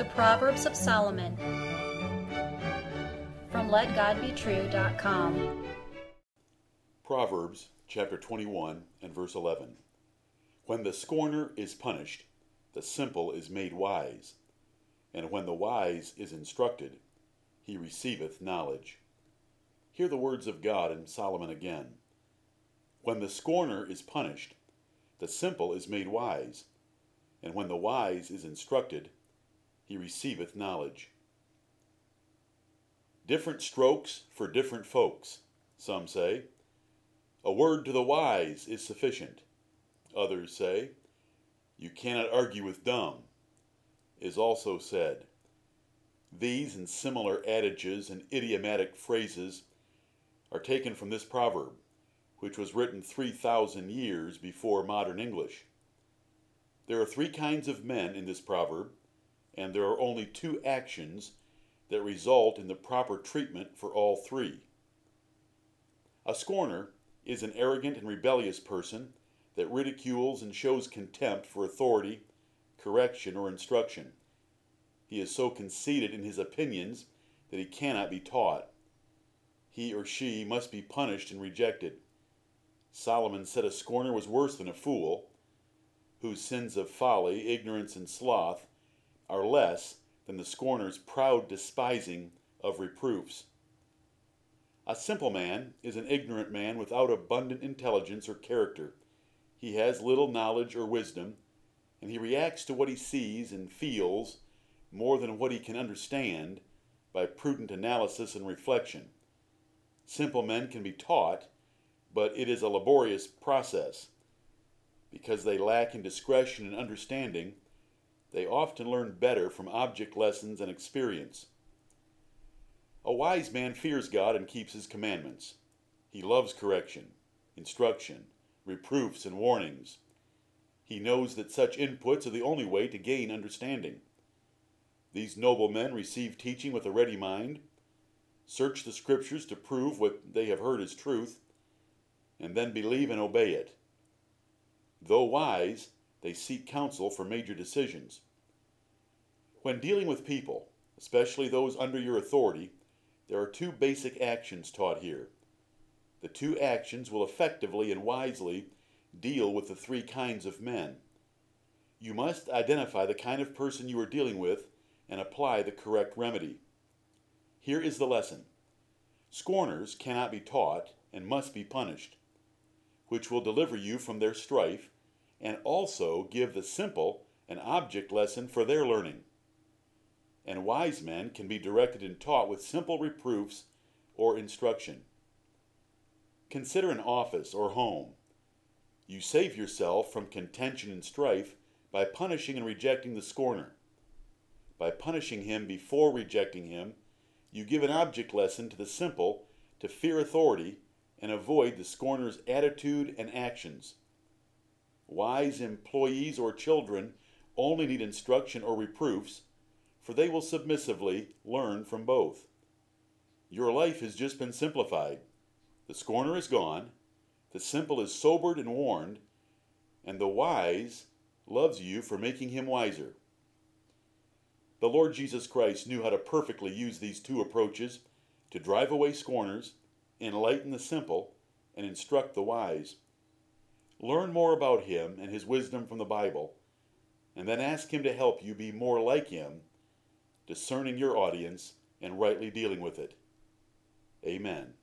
The Proverbs of Solomon from LetGodBetrue.com. Proverbs chapter 21 and verse 11. When the scorner is punished, the simple is made wise, and when the wise is instructed, he receiveth knowledge. Hear the words of God in Solomon again. When the scorner is punished, the simple is made wise, and when the wise is instructed, he receiveth knowledge. Different strokes for different folks, some say. A word to the wise is sufficient. Others say, You cannot argue with dumb, is also said. These and similar adages and idiomatic phrases are taken from this proverb, which was written 3,000 years before modern English. There are three kinds of men in this proverb and there are only two actions that result in the proper treatment for all three. A scorner is an arrogant and rebellious person that ridicules and shows contempt for authority, correction, or instruction. He is so conceited in his opinions that he cannot be taught. He or she must be punished and rejected. Solomon said a scorner was worse than a fool, whose sins of folly, ignorance, and sloth are less than the scorner's proud despising of reproofs. A simple man is an ignorant man without abundant intelligence or character. He has little knowledge or wisdom, and he reacts to what he sees and feels more than what he can understand by prudent analysis and reflection. Simple men can be taught, but it is a laborious process. Because they lack in discretion and understanding, they often learn better from object lessons and experience. A wise man fears God and keeps his commandments. He loves correction, instruction, reproofs, and warnings. He knows that such inputs are the only way to gain understanding. These noble men receive teaching with a ready mind, search the scriptures to prove what they have heard is truth, and then believe and obey it. Though wise, they seek counsel for major decisions. When dealing with people, especially those under your authority, there are two basic actions taught here. The two actions will effectively and wisely deal with the three kinds of men. You must identify the kind of person you are dealing with and apply the correct remedy. Here is the lesson Scorners cannot be taught and must be punished, which will deliver you from their strife and also give the simple an object lesson for their learning. And wise men can be directed and taught with simple reproofs or instruction. Consider an office or home. You save yourself from contention and strife by punishing and rejecting the scorner. By punishing him before rejecting him, you give an object lesson to the simple to fear authority and avoid the scorner's attitude and actions. Wise employees or children only need instruction or reproofs, for they will submissively learn from both. Your life has just been simplified. The scorner is gone, the simple is sobered and warned, and the wise loves you for making him wiser. The Lord Jesus Christ knew how to perfectly use these two approaches to drive away scorners, enlighten the simple, and instruct the wise. Learn more about him and his wisdom from the Bible, and then ask him to help you be more like him, discerning your audience and rightly dealing with it. Amen.